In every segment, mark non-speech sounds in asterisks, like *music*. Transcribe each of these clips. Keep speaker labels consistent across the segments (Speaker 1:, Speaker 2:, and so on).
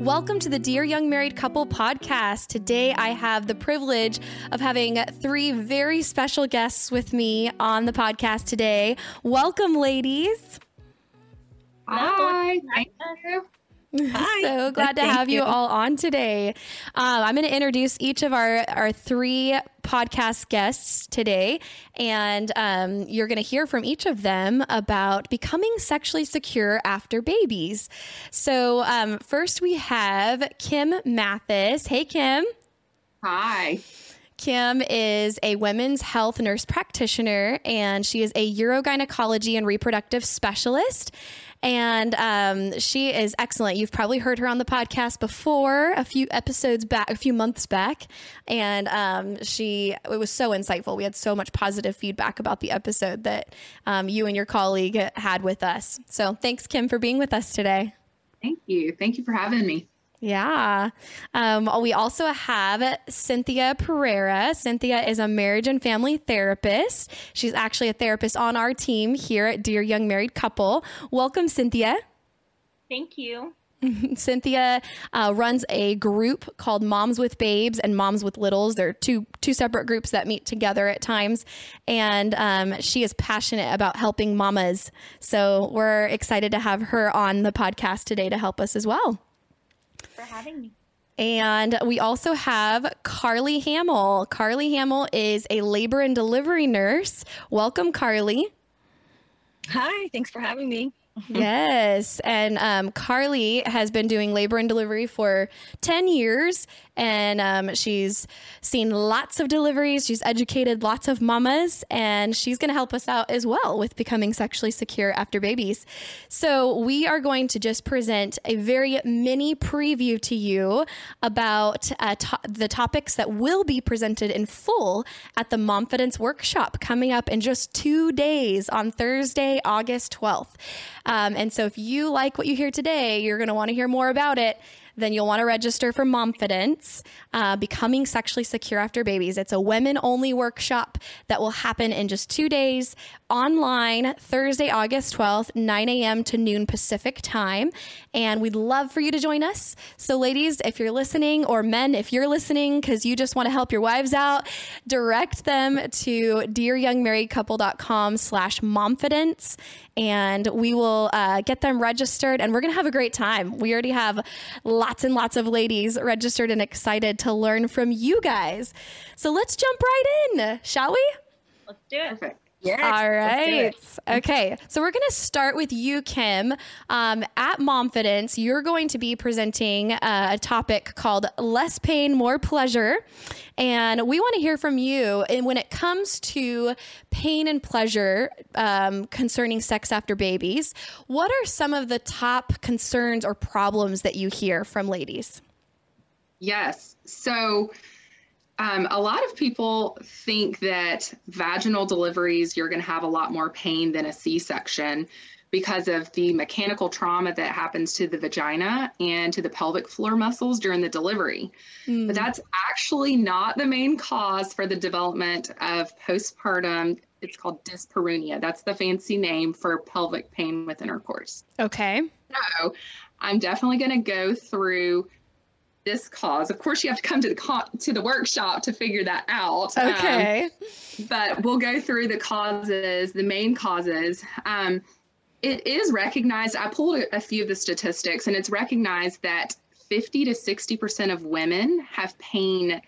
Speaker 1: Welcome to the Dear Young Married Couple podcast. Today I have the privilege of having three very special guests with me on the podcast today. Welcome, ladies.
Speaker 2: Hi. Thank
Speaker 1: you. Hi. *laughs* so glad to have you. you. all on today. Um, I'm going to introduce each of our, our three podcast guests today, and um, you're going to hear from each of them about becoming sexually secure after babies. So, um, first we have Kim Mathis. Hey, Kim.
Speaker 2: Hi.
Speaker 1: Kim is a women's health nurse practitioner and she is a urogynecology and reproductive specialist and um, she is excellent. You've probably heard her on the podcast before, a few episodes back, a few months back, and um, she it was so insightful. We had so much positive feedback about the episode that um, you and your colleague had with us. So thanks, Kim, for being with us today.
Speaker 2: Thank you. Thank you for having me.
Speaker 1: Yeah. Um, we also have Cynthia Pereira. Cynthia is a marriage and family therapist. She's actually a therapist on our team here at Dear Young Married Couple. Welcome, Cynthia.
Speaker 3: Thank you. *laughs*
Speaker 1: Cynthia uh, runs a group called Moms with Babes and Moms with Littles. They're two two separate groups that meet together at times, and um, she is passionate about helping mamas. So we're excited to have her on the podcast today to help us as well
Speaker 3: for having me.
Speaker 1: And we also have Carly Hamill. Carly Hamill is a labor and delivery nurse. Welcome, Carly.
Speaker 4: Hi, thanks for having me. *laughs*
Speaker 1: yes. And um, Carly has been doing labor and delivery for 10 years. And um, she's seen lots of deliveries. She's educated lots of mamas. And she's going to help us out as well with becoming sexually secure after babies. So we are going to just present a very mini preview to you about uh, to- the topics that will be presented in full at the Momfidence workshop coming up in just two days on Thursday, August 12th. Um, and so if you like what you hear today, you're going to want to hear more about it then you'll want to register for Momfidence, uh, Becoming Sexually Secure After Babies. It's a women only workshop that will happen in just two days online Thursday, August 12th, 9 a.m. to noon Pacific time. And we'd love for you to join us. So, ladies, if you're listening, or men, if you're listening because you just want to help your wives out, direct them to dearyoungmarriedcouple.com slash momfidence and we will uh, get them registered and we're going to have a great time. We already have lots and lots of ladies registered and excited to learn from you guys. So let's jump right in, shall we?
Speaker 3: Let's do it.
Speaker 2: Perfect.
Speaker 1: Yes. All right. Okay. So we're going to start with you, Kim. Um, at Momfidence, you're going to be presenting uh, a topic called Less Pain, More Pleasure. And we want to hear from you. And when it comes to pain and pleasure um, concerning sex after babies, what are some of the top concerns or problems that you hear from ladies?
Speaker 2: Yes. So, um, a lot of people think that vaginal deliveries, you're going to have a lot more pain than a C section because of the mechanical trauma that happens to the vagina and to the pelvic floor muscles during the delivery. Mm. But that's actually not the main cause for the development of postpartum. It's called dyspareunia. That's the fancy name for pelvic pain with intercourse.
Speaker 1: Okay.
Speaker 2: So I'm definitely going to go through this cause. Of course, you have to come to the co- to the workshop to figure that out.
Speaker 1: Um, okay. Um,
Speaker 2: but we'll go through the causes, the main causes. Um, it is recognized. I pulled a, a few of the statistics, and it's recognized that 50 to 60 percent of women have pain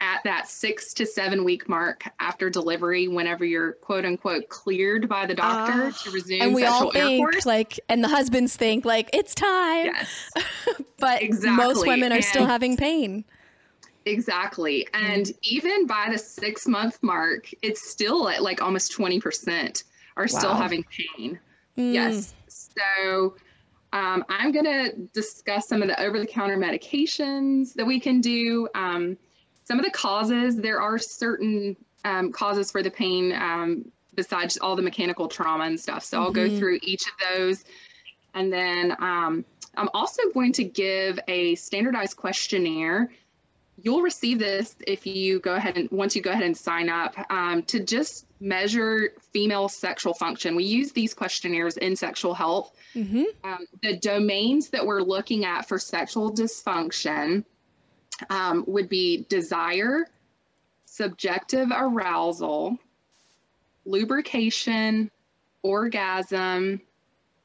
Speaker 2: at that six to seven week mark after delivery, whenever you're quote unquote cleared by the doctor uh, to resume
Speaker 1: and we
Speaker 2: sexual
Speaker 1: all think
Speaker 2: intercourse.
Speaker 1: like, and the husbands think like it's time.
Speaker 2: Yes, *laughs*
Speaker 1: but exactly. most women are and still having pain.
Speaker 2: Exactly, and mm. even by the six month mark, it's still at like almost twenty percent are wow. still having pain.
Speaker 1: Mm.
Speaker 2: Yes. So um, I'm going to discuss some of the over the counter medications that we can do. Um, some of the causes, there are certain um, causes for the pain um, besides all the mechanical trauma and stuff. So I'll go
Speaker 1: Mhm.
Speaker 2: through each of those. And then um, I'm also going to give a standardized questionnaire. You'll receive this if you go ahead and once you go ahead and sign up um, to just measure female sexual function. We use these questionnaires in sexual health.
Speaker 1: Mm-hmm.
Speaker 2: Um, the domains that we're looking at for sexual dysfunction um, would be desire, subjective arousal, lubrication, orgasm,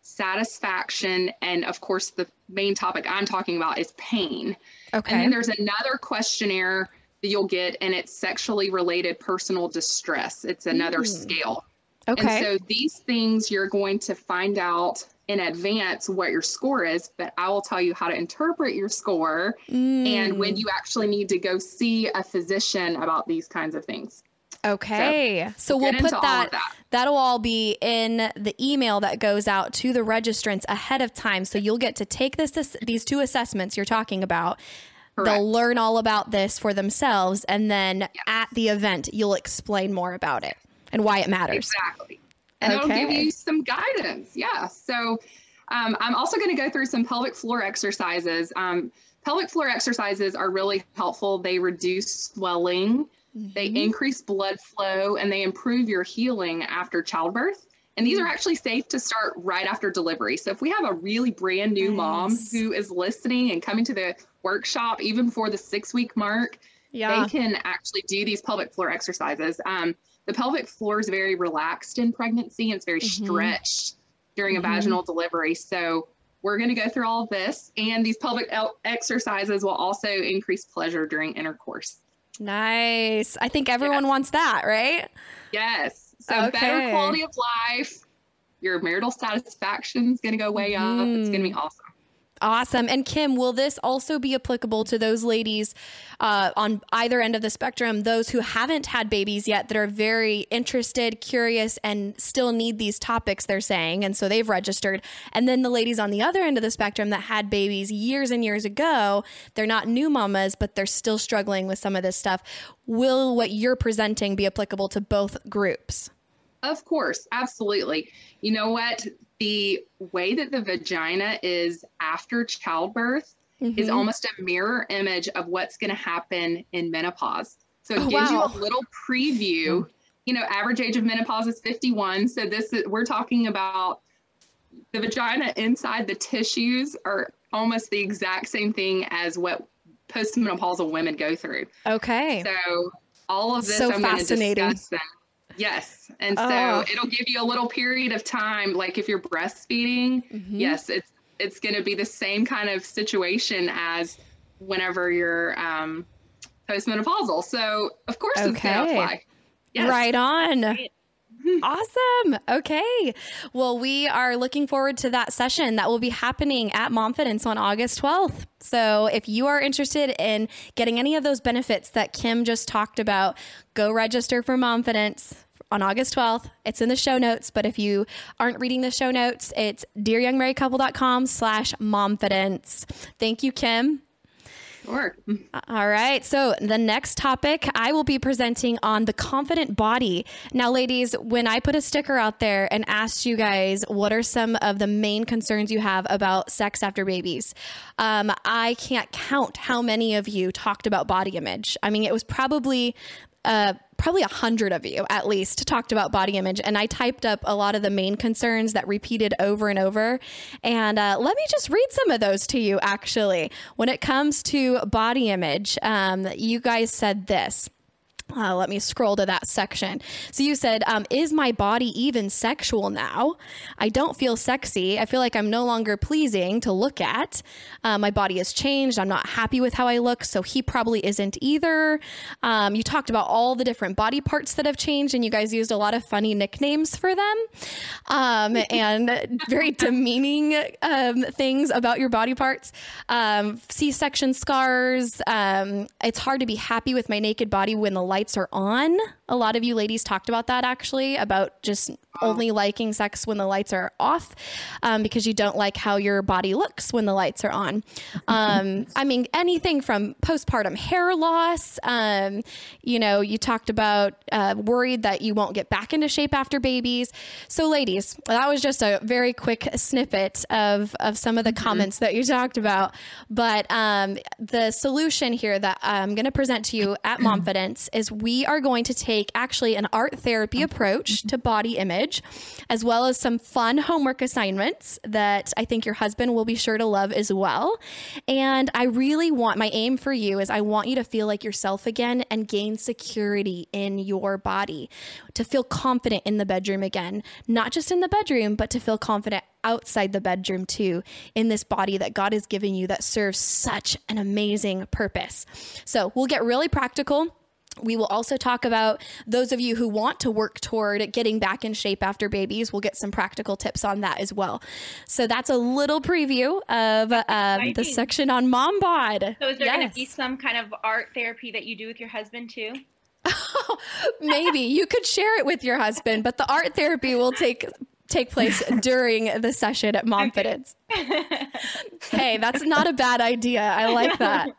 Speaker 2: satisfaction, and of course, the main topic I'm talking about is pain.
Speaker 1: Okay.
Speaker 2: And then there's another questionnaire that you'll get, and it's sexually related personal distress. It's another
Speaker 1: Mm.
Speaker 2: scale.
Speaker 1: Okay.
Speaker 2: And so these things you're going to find out in advance what your score is, but I will tell you how to interpret your score and when
Speaker 1: Mm.
Speaker 2: you actually need to go see a physician about these kinds of things.
Speaker 1: Okay. So, we'll put that,
Speaker 2: that.
Speaker 1: that'll all be in the email that goes out to the registrants ahead of time. So you'll get to take this, this these two assessments you're talking about.
Speaker 2: Correct.
Speaker 1: They'll learn all about this for themselves and then at the event you'll explain more about it and why it matters.
Speaker 2: Exactly. And it'll give you some guidance. Yeah. So um, I'm also going to go through some pelvic floor exercises. Um, pelvic floor exercises are really helpful. They reduce swelling, they
Speaker 1: Mhm.
Speaker 2: increase blood flow, and they improve your healing after childbirth. And these are actually safe to start right after delivery. So if we have a really brand new mom who is listening and coming to the workshop even before the six week mark,
Speaker 1: Yeah.
Speaker 2: they can actually do these pelvic floor exercises. Um, the pelvic floor is very relaxed in pregnancy and it's very
Speaker 1: Mhm.
Speaker 2: stretched during
Speaker 1: Mhm.
Speaker 2: a vaginal delivery. So we're going to go through all of this, and these pelvic el- exercises will also increase pleasure during intercourse.
Speaker 1: Nice. I think everyone wants that, right?
Speaker 2: Yes. So
Speaker 1: Okay.
Speaker 2: better quality of life. Your marital satisfaction is going to go way up. It's going to be
Speaker 1: Mhm.
Speaker 2: awesome.
Speaker 1: Awesome. And Kim, will this also be applicable to those ladies uh, on either end of the spectrum, those who haven't had babies yet that are very interested, curious, and still need these topics, they're saying, and so they've registered. And then the ladies on the other end of the spectrum that had babies years and years ago, they're not new mamas, but they're still struggling with some of this stuff. Will what you're presenting be applicable to both groups?
Speaker 2: Of course, absolutely. You know what? The way that the vagina is after childbirth is
Speaker 1: Mhm.
Speaker 2: almost a mirror image of what's going to happen in menopause. So it
Speaker 1: Oh,
Speaker 2: gives
Speaker 1: wow.
Speaker 2: you a little preview. You know, average age of menopause is 51. So this is we're talking about the vagina inside the tissues are almost the exact same thing as what postmenopausal women go through.
Speaker 1: Okay.
Speaker 2: So all of this
Speaker 1: So
Speaker 2: I'm going to
Speaker 1: fascinating.
Speaker 2: discuss then. Yes. And so
Speaker 1: Oh.
Speaker 2: it'll give you a little period of time like if you're breastfeeding,
Speaker 1: Mhm.
Speaker 2: yes, it's it's going to be the same kind of situation as whenever you're um postmenopausal. So, of course it's going
Speaker 1: Okay.
Speaker 2: to apply. Yes.
Speaker 1: Right on. *laughs* Awesome. Okay. Well, we are looking forward to that session that will be happening at Momfidence on August 12th. So, if you are interested in getting any of those benefits that Kim just talked about, go register for Momfidence on August 12th. It's in the show notes, but if you aren't reading the show notes, it's dearyoungmarriedcouple.com slash momfidence. Thank you, Kim.
Speaker 2: Sure.
Speaker 1: All right. So, the next topic I will be presenting on the confident body. Now, ladies, when I put a sticker out there and asked you guys what are some of the main concerns you have about sex after babies, um, I can't count how many of you talked about body image. I mean, it was probably. Uh, probably a hundred of you at least talked about body image and i typed up a lot of the main concerns that repeated over and over. And uh, let me just read some of those to you actually. When it comes to body image um, you guys said this uh, let me scroll to that section. So you said, um, "Is my body even sexual now? I don't feel sexy. I feel like I'm no longer pleasing to look at. Uh, my body has changed. I'm not happy with how I look. So he probably isn't either." Um, you talked about all the different body parts that have changed, and you guys used a lot of funny nicknames for them, um, *laughs* and very demeaning um, things about your body parts. Um, C-section scars. Um, it's hard to be happy with my naked body when the lights are on. A lot of you ladies talked about that actually, about just only liking sex when the lights are off um, because you don't like how your body looks when the lights are on. Um, *laughs* I mean, anything from postpartum hair loss. Um, you know, you talked about uh, worried that you won't get back into shape after babies. So, ladies, that was just a very quick snippet of, of some of the mm-hmm. comments that you talked about. But um, the solution here that I'm going to present to you at *clears throat* Momfidence is we are going to take actually an art therapy oh. approach to mm-hmm. body image, as well as some fun homework assignments that I think your husband will be sure to love as well. And I really want my aim for you is I want you to feel like yourself again and gain security in your body, to feel confident in the bedroom again, not just in the bedroom, but to feel confident outside the bedroom too in this body that God has given you that serves such an amazing purpose. So we'll get really practical. We will also talk about those of you who want to work toward getting back in shape after babies. We'll get some practical tips on that as well. So that's a little preview of um, the section on mom bod.
Speaker 3: So is there yes. going to be some kind of art therapy that you do with your husband too? *laughs*
Speaker 1: Maybe you could share it with your husband, but the art therapy will take take place *laughs* during the session at Momfidence. *laughs* hey, that's not a bad idea. I like that.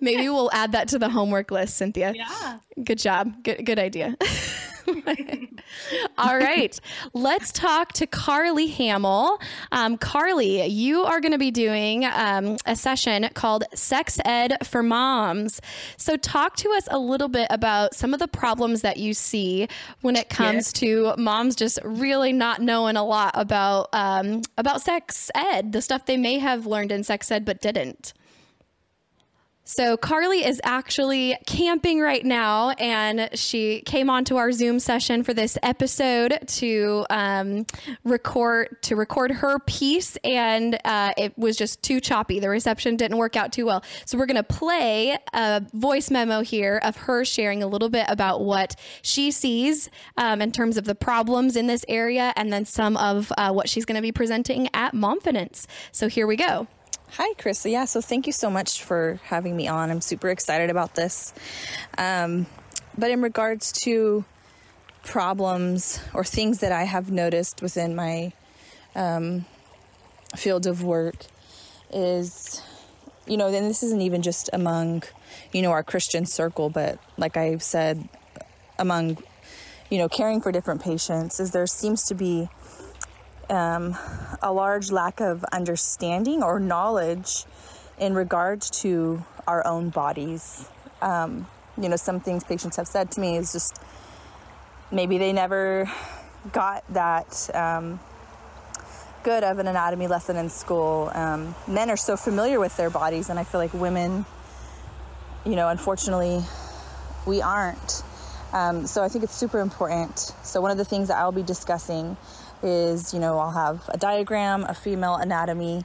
Speaker 1: Maybe we'll add that to the homework list, Cynthia.
Speaker 3: Yeah.
Speaker 1: Good job. Good good idea. *laughs* *laughs* All right, let's talk to Carly Hamill. Um, Carly, you are going to be doing um, a session called Sex Ed for Moms. So, talk to us a little bit about some of the problems that you see when it comes to moms just really not knowing a lot about um, about sex ed, the stuff they may have learned in sex ed but didn't. So Carly is actually camping right now, and she came onto our Zoom session for this episode to um, record to record her piece, and uh, it was just too choppy. The reception didn't work out too well. So we're gonna play a voice memo here of her sharing a little bit about what she sees um, in terms of the problems in this area, and then some of uh, what she's gonna be presenting at Momfidence. So here we go.
Speaker 5: Hi, Chris. Yeah, so thank you so much for having me on. I'm super excited about this. Um, but in regards to problems or things that I have noticed within my um, field of work, is, you know, then this isn't even just among, you know, our Christian circle, but like I've said, among, you know, caring for different patients, is there seems to be um, a large lack of understanding or knowledge in regards to our own bodies. Um, you know, some things patients have said to me is just maybe they never got that um, good of an anatomy lesson in school. Um, men are so familiar with their bodies, and I feel like women, you know, unfortunately, we aren't. Um, so I think it's super important. So, one of the things that I'll be discussing is, you know, I'll have a diagram, a female anatomy,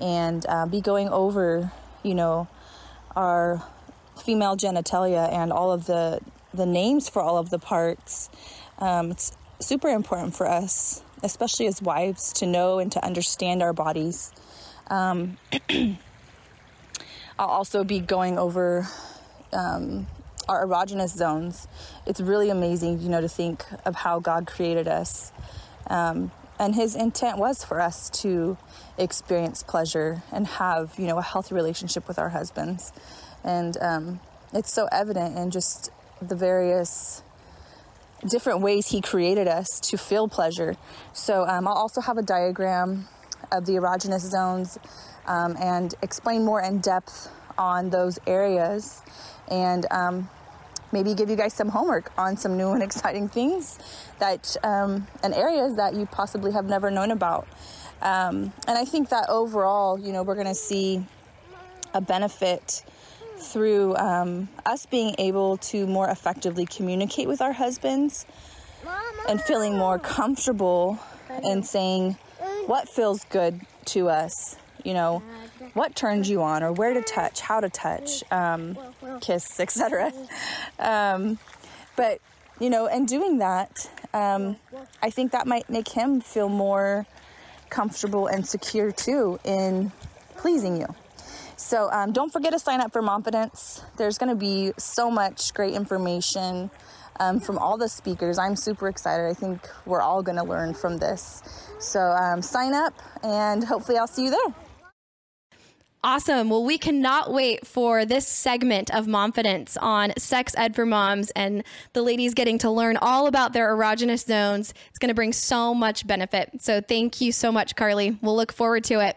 Speaker 5: and uh, be going over, you know, our female genitalia and all of the the names for all of the parts. Um, it's super important for us, especially as wives, to know and to understand our bodies. Um, *clears throat* I'll also be going over um, our erogenous zones. It's really amazing, you know, to think of how God created us um, and his intent was for us to experience pleasure and have, you know, a healthy relationship with our husbands. And um, it's so evident in just the various different ways he created us to feel pleasure. So um, I'll also have a diagram of the erogenous zones um, and explain more in depth on those areas and um, maybe give you guys some homework on some new and *laughs* exciting things that um, and areas that you possibly have never known about. Um, and I think that overall, you know, we're going to see a benefit through um, us being able to more effectively communicate with our husbands and feeling more comfortable and saying what feels good to us, you know, what turns you on or where to touch, how to touch, um, kiss, etc. Um, but you know, and doing that, um, I think that might make him feel more comfortable and secure too in pleasing you. So um, don't forget to sign up for Momfidence. There's going to be so much great information um, from all the speakers. I'm super excited. I think we're all going to learn from this. So um, sign up, and hopefully, I'll see you there.
Speaker 1: Awesome. Well, we cannot wait for this segment of Momfidence on sex ed for moms and the ladies getting to learn all about their erogenous zones. It's going to bring so much benefit. So thank you so much, Carly. We'll look forward to it.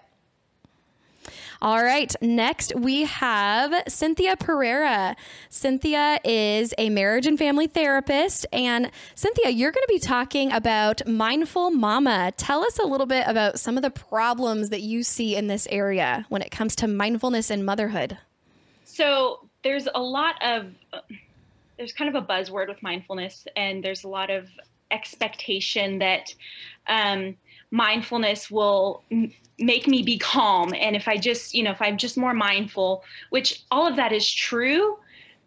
Speaker 1: All right. Next, we have Cynthia Pereira. Cynthia is a marriage and family therapist. And Cynthia, you're going to be talking about Mindful Mama. Tell us a little bit about some of the problems that you see in this area when it comes to mindfulness and motherhood.
Speaker 3: So, there's a lot of, there's kind of a buzzword with mindfulness, and there's a lot of expectation that um, mindfulness will make me be calm and if i just you know if i'm just more mindful which all of that is true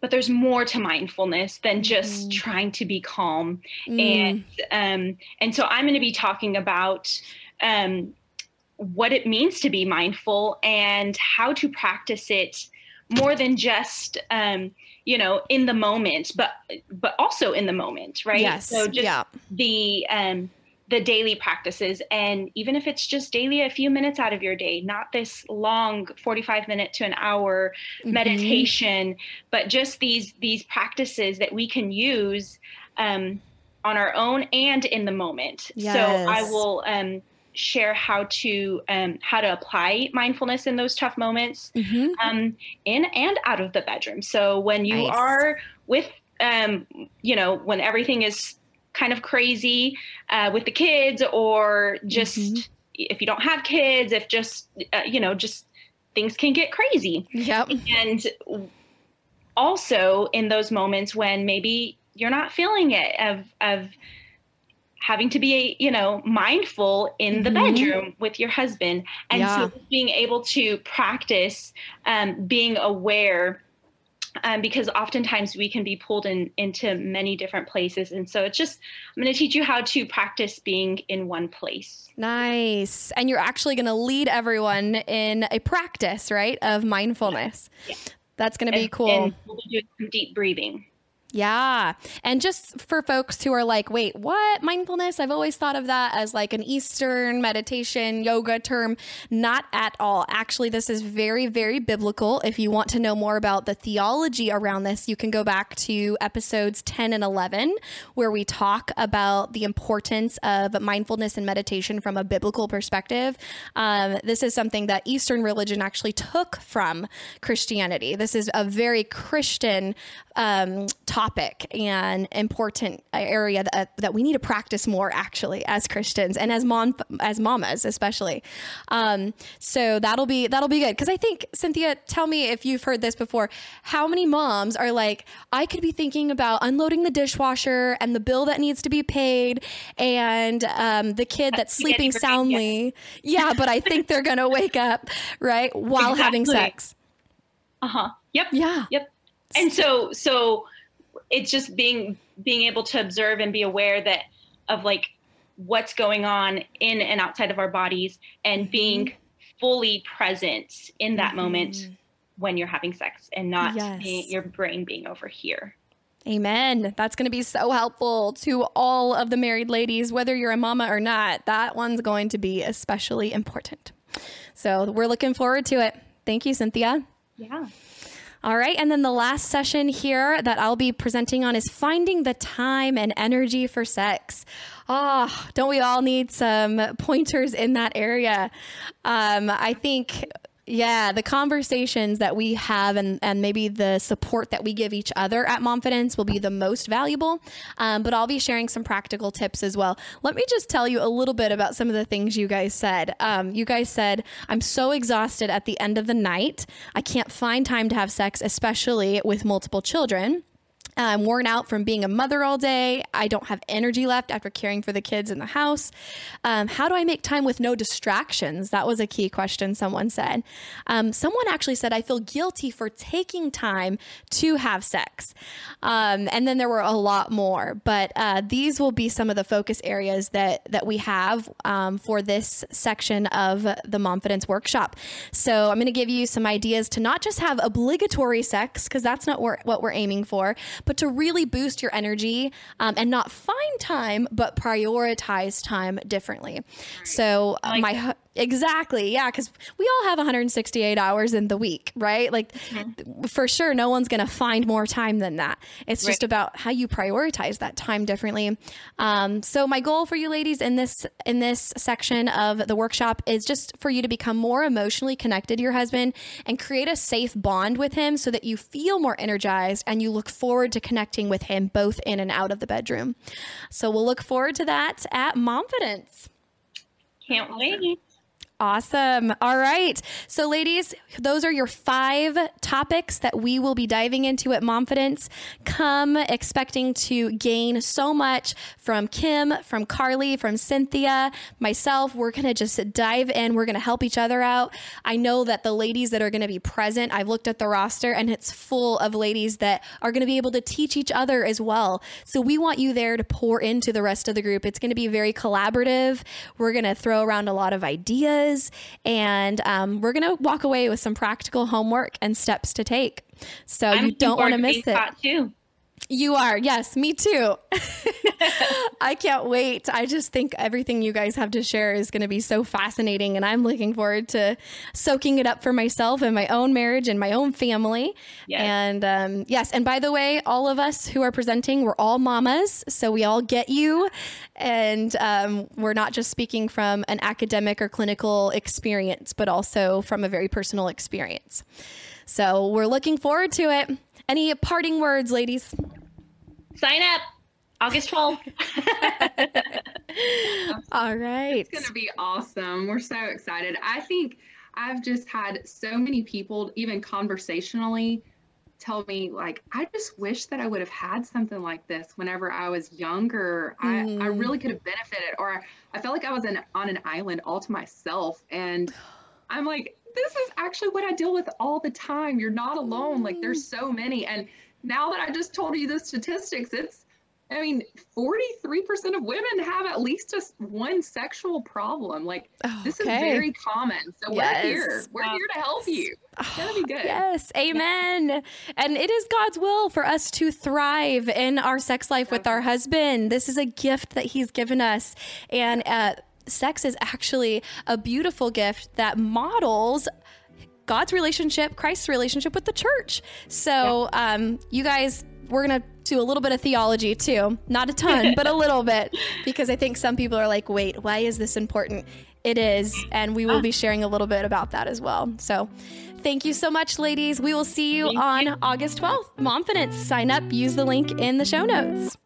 Speaker 3: but there's more to mindfulness than just mm. trying to be calm mm. and um, and so i'm going to be talking about um, what it means to be mindful and how to practice it more than just um, you know in the moment but but also in the moment right
Speaker 1: yes
Speaker 3: so just
Speaker 1: yeah.
Speaker 3: the um the daily practices and even if it's just daily a few minutes out of your day not this long 45 minute to an hour mm-hmm. meditation but just these these practices that we can use um, on our own and in the moment yes. so i will um, share how to um, how to apply mindfulness in those tough moments mm-hmm. um, in and out of the bedroom so when you nice. are with um, you know when everything is kind of crazy uh, with the kids or just mm-hmm. if you don't have kids if just uh, you know just things can get crazy
Speaker 1: yep
Speaker 3: and also in those moments when maybe you're not feeling it of of having to be you know mindful in mm-hmm. the bedroom with your husband and yeah. so being able to practice um, being aware um, because oftentimes we can be pulled in into many different places. And so it's just i'm going to teach you how to practice being in one place.
Speaker 1: Nice. And you're actually going to lead everyone in a practice right of mindfulness. Yeah. that's going to be cool.
Speaker 3: and we'll be doing some deep breathing
Speaker 1: yeah. And just for folks who are like, wait, what? Mindfulness? I've always thought of that as like an Eastern meditation, yoga term. Not at all. Actually, this is very, very biblical. If you want to know more about the theology around this, you can go back to episodes 10 and 11, where we talk about the importance of mindfulness and meditation from a biblical perspective. Um, this is something that Eastern religion actually took from Christianity. This is a very Christian um, topic and important area that, that we need to practice more actually as Christians and as mom as mamas especially. Um, so that'll be that'll be good because I think Cynthia, tell me if you've heard this before. How many moms are like, I could be thinking about unloading the dishwasher and the bill that needs to be paid and um, the kid that's sleeping soundly. Yeah, but I think they're gonna wake up right while exactly. having sex.
Speaker 3: Uh huh. Yep.
Speaker 1: Yeah.
Speaker 3: Yep and so so it's just being being able to observe and be aware that of like what's going on in and outside of our bodies and mm-hmm. being fully present in that mm-hmm. moment when you're having sex and not yes. being, your brain being over here
Speaker 1: Amen. That's going to be so helpful to all of the married ladies, whether you're a mama or not. That one's going to be especially important. So we're looking forward to it. Thank you, Cynthia.
Speaker 3: Yeah.
Speaker 1: All right. And then the last session here that I'll be presenting on is finding the time and energy for sex. Ah, oh, don't we all need some *laughs* pointers in that area? Um, I think yeah, the conversations that we have and, and maybe the support that we give each other at Momfidence will be the most valuable. Um, but I'll be sharing some practical tips as well. Let me just tell you a little bit about some of the things you guys said. Um, you guys said, I'm so exhausted at the end of the night. I can't find time to have sex, especially with multiple children. I'm worn out from being a mother all day. I don't have energy left after caring for the kids in the house. Um, how do I make time with no distractions? That was a key question someone said. Um, someone actually said, I feel guilty for taking time to have sex. Um, and then there were a lot more, but uh, these will be some of the focus areas that, that we have um, for this section of the Momfidence workshop. So I'm going to give you some ideas to not just have obligatory sex, because that's not what we're aiming for but to really boost your energy um, and not find time, but prioritize time differently. So, uh, like my. That Exactly. Yeah. Cause we all have 168 hours in the week, right? Like mm-hmm. for sure, no one's going to find more time than that. It's right. just about how you prioritize that time differently. Um, so my goal for you ladies in this, in this section of the workshop is just for you to become more emotionally connected to your husband and create a safe bond with him so that you feel more energized and you look forward to connecting with him both in and out of the bedroom. So we'll look forward to that at Momfidence.
Speaker 3: Can't wait.
Speaker 1: Awesome. All right. So, ladies, those are your five topics that we will be diving into at Momfidence. Come expecting to gain so much from Kim, from Carly, from Cynthia, myself. We're going to just dive in. We're going to help each other out. I know that the ladies that are going to be present, I've looked at the roster and it's full of ladies that are going to be able to teach each other as well. So, we want you there to pour into the rest of the group. It's going to be very collaborative. We're going to throw around a lot of ideas And um, we're going to walk away with some practical homework and steps to take. So I'm you don't want to miss it.
Speaker 3: Too.
Speaker 1: You are. Yes, me too. *laughs* I can't wait. I just think everything you guys have to share is going to be so fascinating. And I'm looking forward to soaking it up for myself and my own marriage and my own family. Yes. And um, yes. And by the way, all of us who are presenting, we're all mamas. So we all get you. And um, we're not just speaking from an academic or clinical experience, but also from a very personal experience. So we're looking forward to it. Any parting words, ladies?
Speaker 3: Sign up. August 12th. *laughs* *laughs*
Speaker 1: All right.
Speaker 2: It's going to be awesome. We're so excited. I think I've just had so many people, even conversationally, tell me, like, I just wish that I would have had something like this whenever I was younger. Mm. I, I mm. really could have benefited, or I felt like I was in, on an island all to myself. And I'm like, this is actually what I deal with all the time. You're not alone. Like there's mm. so many. And now that I just told you the statistics, it's I mean, 43% of women have at least a, one sexual problem. Like, okay. this is very common. So yes. we're here. We're here to help you. To be *sighs* good.
Speaker 1: Yes. Amen. Yeah. And it is God's will for us to thrive in our sex life with our husband. This is a gift that He's given us. And, uh, sex is actually a beautiful gift that models God's relationship, Christ's relationship with the church. So, yeah. um, you guys, we're going to do a little bit of theology too. Not a ton, but a little bit, *laughs* because I think some people are like, wait, why is this important? It is. And we will ah. be sharing a little bit about that as well. So, thank you so much, ladies. We will see you thank on you. August 12th. Momfidence. Sign up, use the link in the show notes.